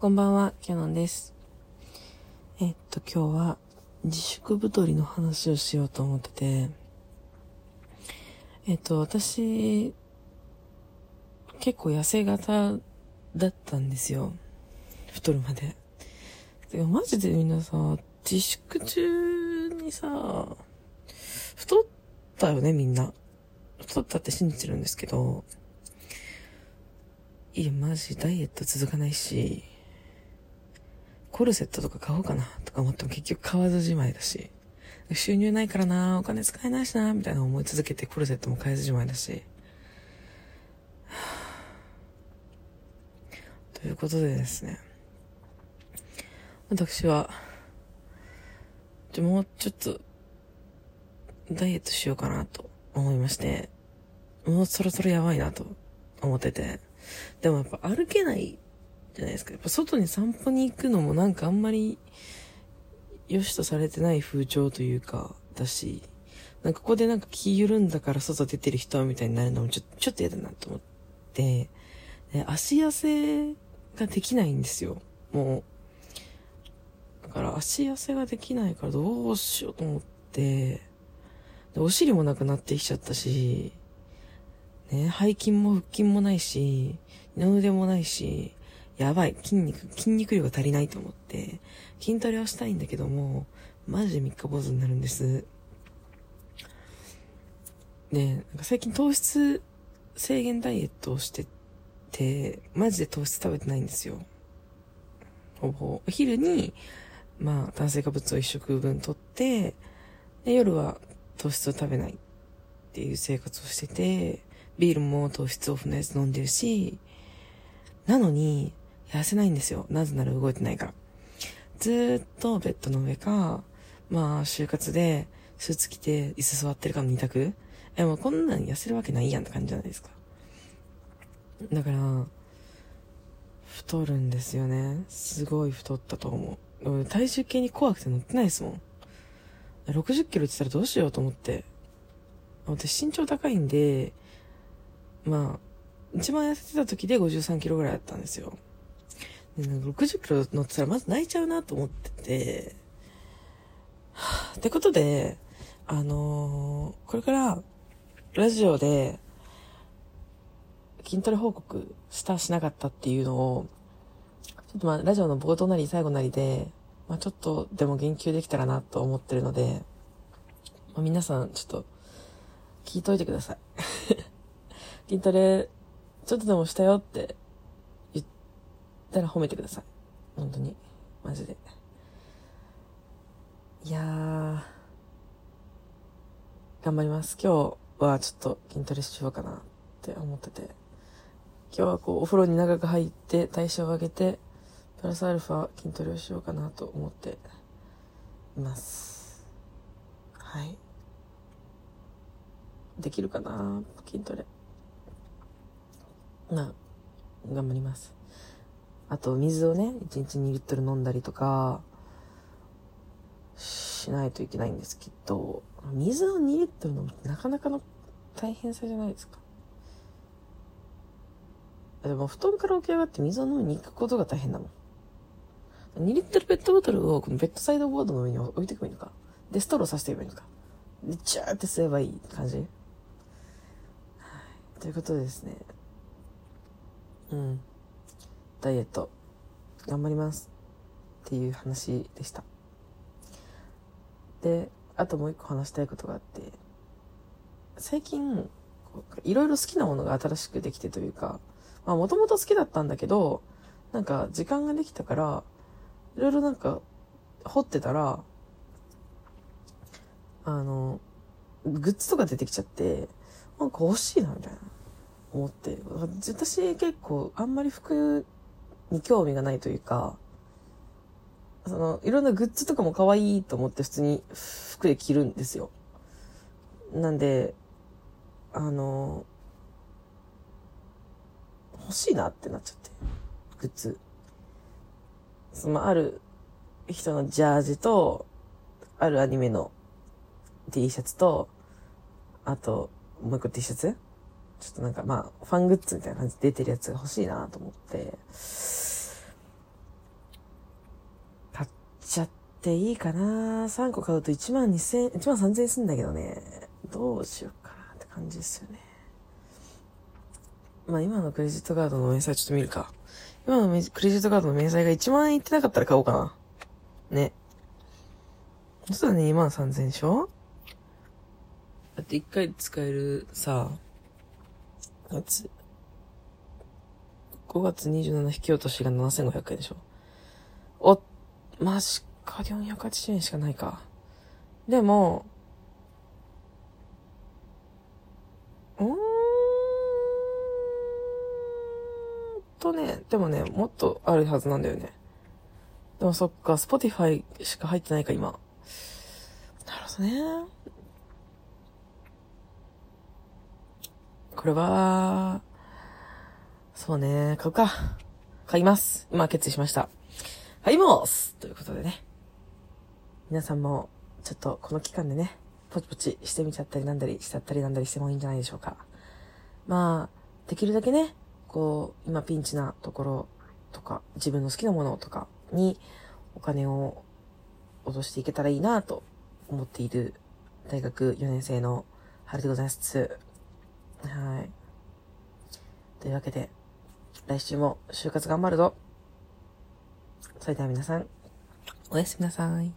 こんばんは、キャノンです。えっと、今日は自粛太りの話をしようと思ってて、えっと、私、結構痩せ型だったんですよ。太るまで。てか、マジでみんなさ、自粛中にさ、太ったよね、みんな。太ったって信じてるんですけど、いや、マジダイエット続かないし、コルセットとか買おうかなとか思っても結局買わずじまいだし、収入ないからなお金使えないしなみたいな思い続けてコルセットも買えずじまいだし。ということでですね、私は、じゃもうちょっと、ダイエットしようかなと思いまして、もうそろそろやばいなと思ってて、でもやっぱ歩けないじゃないですか。やっぱ外に散歩に行くのもなんかあんまり良しとされてない風潮というか、だし、なんかここでなんか気緩んだから外出てる人みたいになるのもちょちょっと嫌だなと思って、で足痩せができないんですよ。もう。だから足痩せができないからどうしようと思って、でお尻もなくなってきちゃったし、ね、背筋も腹筋もないし、二の腕もないし、やばい、筋肉、筋肉量が足りないと思って、筋トレをしたいんだけども、マジで三日坊主になるんです。で、なんか最近糖質制限ダイエットをしてて、マジで糖質食べてないんですよ。ほぼ。お昼に、まあ、炭水化物を一食分取って、で夜は糖質を食べないっていう生活をしてて、ビールも糖質オフのやつ飲んでるし、なのに、痩せないんですよ。なぜなら動いてないから。ずっとベッドの上か、まあ、就活で、スーツ着て、椅子座ってるかの二択え、もうこんなん痩せるわけないやんって感じじゃないですか。だから、太るんですよね。すごい太ったと思う。体重計に怖くて乗ってないですもん。60キロって言ったらどうしようと思って。私身長高いんで、まあ、一番痩せてた時で53キロぐらいだったんですよ。でなんか60キロ乗ってたらまず泣いちゃうなと思ってて、はぁってことで、あのーこれから、ラジオで、筋トレ報告したしなかったっていうのを、ちょっとまあ、ラジオの冒頭なり最後なりで、まあちょっとでも言及できたらなと思ってるので、まあ、皆さんちょっと、聞いといてください。筋トレ、ちょっとでもしたよってたら褒めてください。本当に。マジで。いやー、頑張ります。今日はちょっと筋トレしようかなって思ってて。今日はこう、お風呂に長く入って、代謝を上げて、プラスアルファ筋トレをしようかなと思っています。はい。できるかな？筋トレ。まあ、頑張ります。あと、水をね、1日2リットル飲んだりとか、しないといけないんですけど、水を2リットル飲むってなかなかの大変さじゃないですか。でも、布団から起き上がって水を飲みに行くことが大変だもん。2リットルペットボトルをこのベッドサイドボードの上に置いておけばいいのか。で、ストローさせておけばいいのか。で、チャーって吸えばいい感じ。はい。ということでですね。うん。ダイエット、頑張ります。っていう話でした。で、あともう一個話したいことがあって、最近、いろいろ好きなものが新しくできてというか、まあもともと好きだったんだけど、なんか時間ができたから、いろいろなんか掘ってたら、あの、グッズとか出てきちゃって、なんか欲しいなみたいな思って。私結構あんまり服に興味がないというか、その、いろんなグッズとかも可愛いと思って普通に服で着るんですよ。なんで、あの、欲しいなってなっちゃって、グッズ。その、ある人のジャージと、あるアニメの T シャツと、あと、もう一個 T シャツちょっとなんかまあ、ファングッズみたいな感じで出てるやつが欲しいなと思って、買っちゃっていいかな ?3 個買うと1万2000、1万3000円すんだけどね。どうしようかなって感じですよね。まあ今のクレジットカードの明細ちょっと見るか。今のクレジットカードの明細が1万円いってなかったら買おうかな。ね。そしたらね、2万3000でしょ？だって1回使えるさ、やつ。5月27引き落としが7500円でしょお、マジか、480円しかないか。でも、うーんとね、でもね、もっとあるはずなんだよね。でもそっか、 Spotify しか入ってないか、今。なるほどね。これは、そうね、買うか。買います。今決意しました。買いますということでね。皆さんも、ちょっとこの期間でね、ポチポチしてみちゃったりなんだりしちゃったりなんだりしてもいいんじゃないでしょうか。まあ、できるだけね、こう、今ピンチなところとか、自分の好きなものとかにお金を落としていけたらいいなと思っている大学4年生の春でございます。はい。というわけで、来週も就活頑張るぞ。それでは皆さん、おやすみなさい。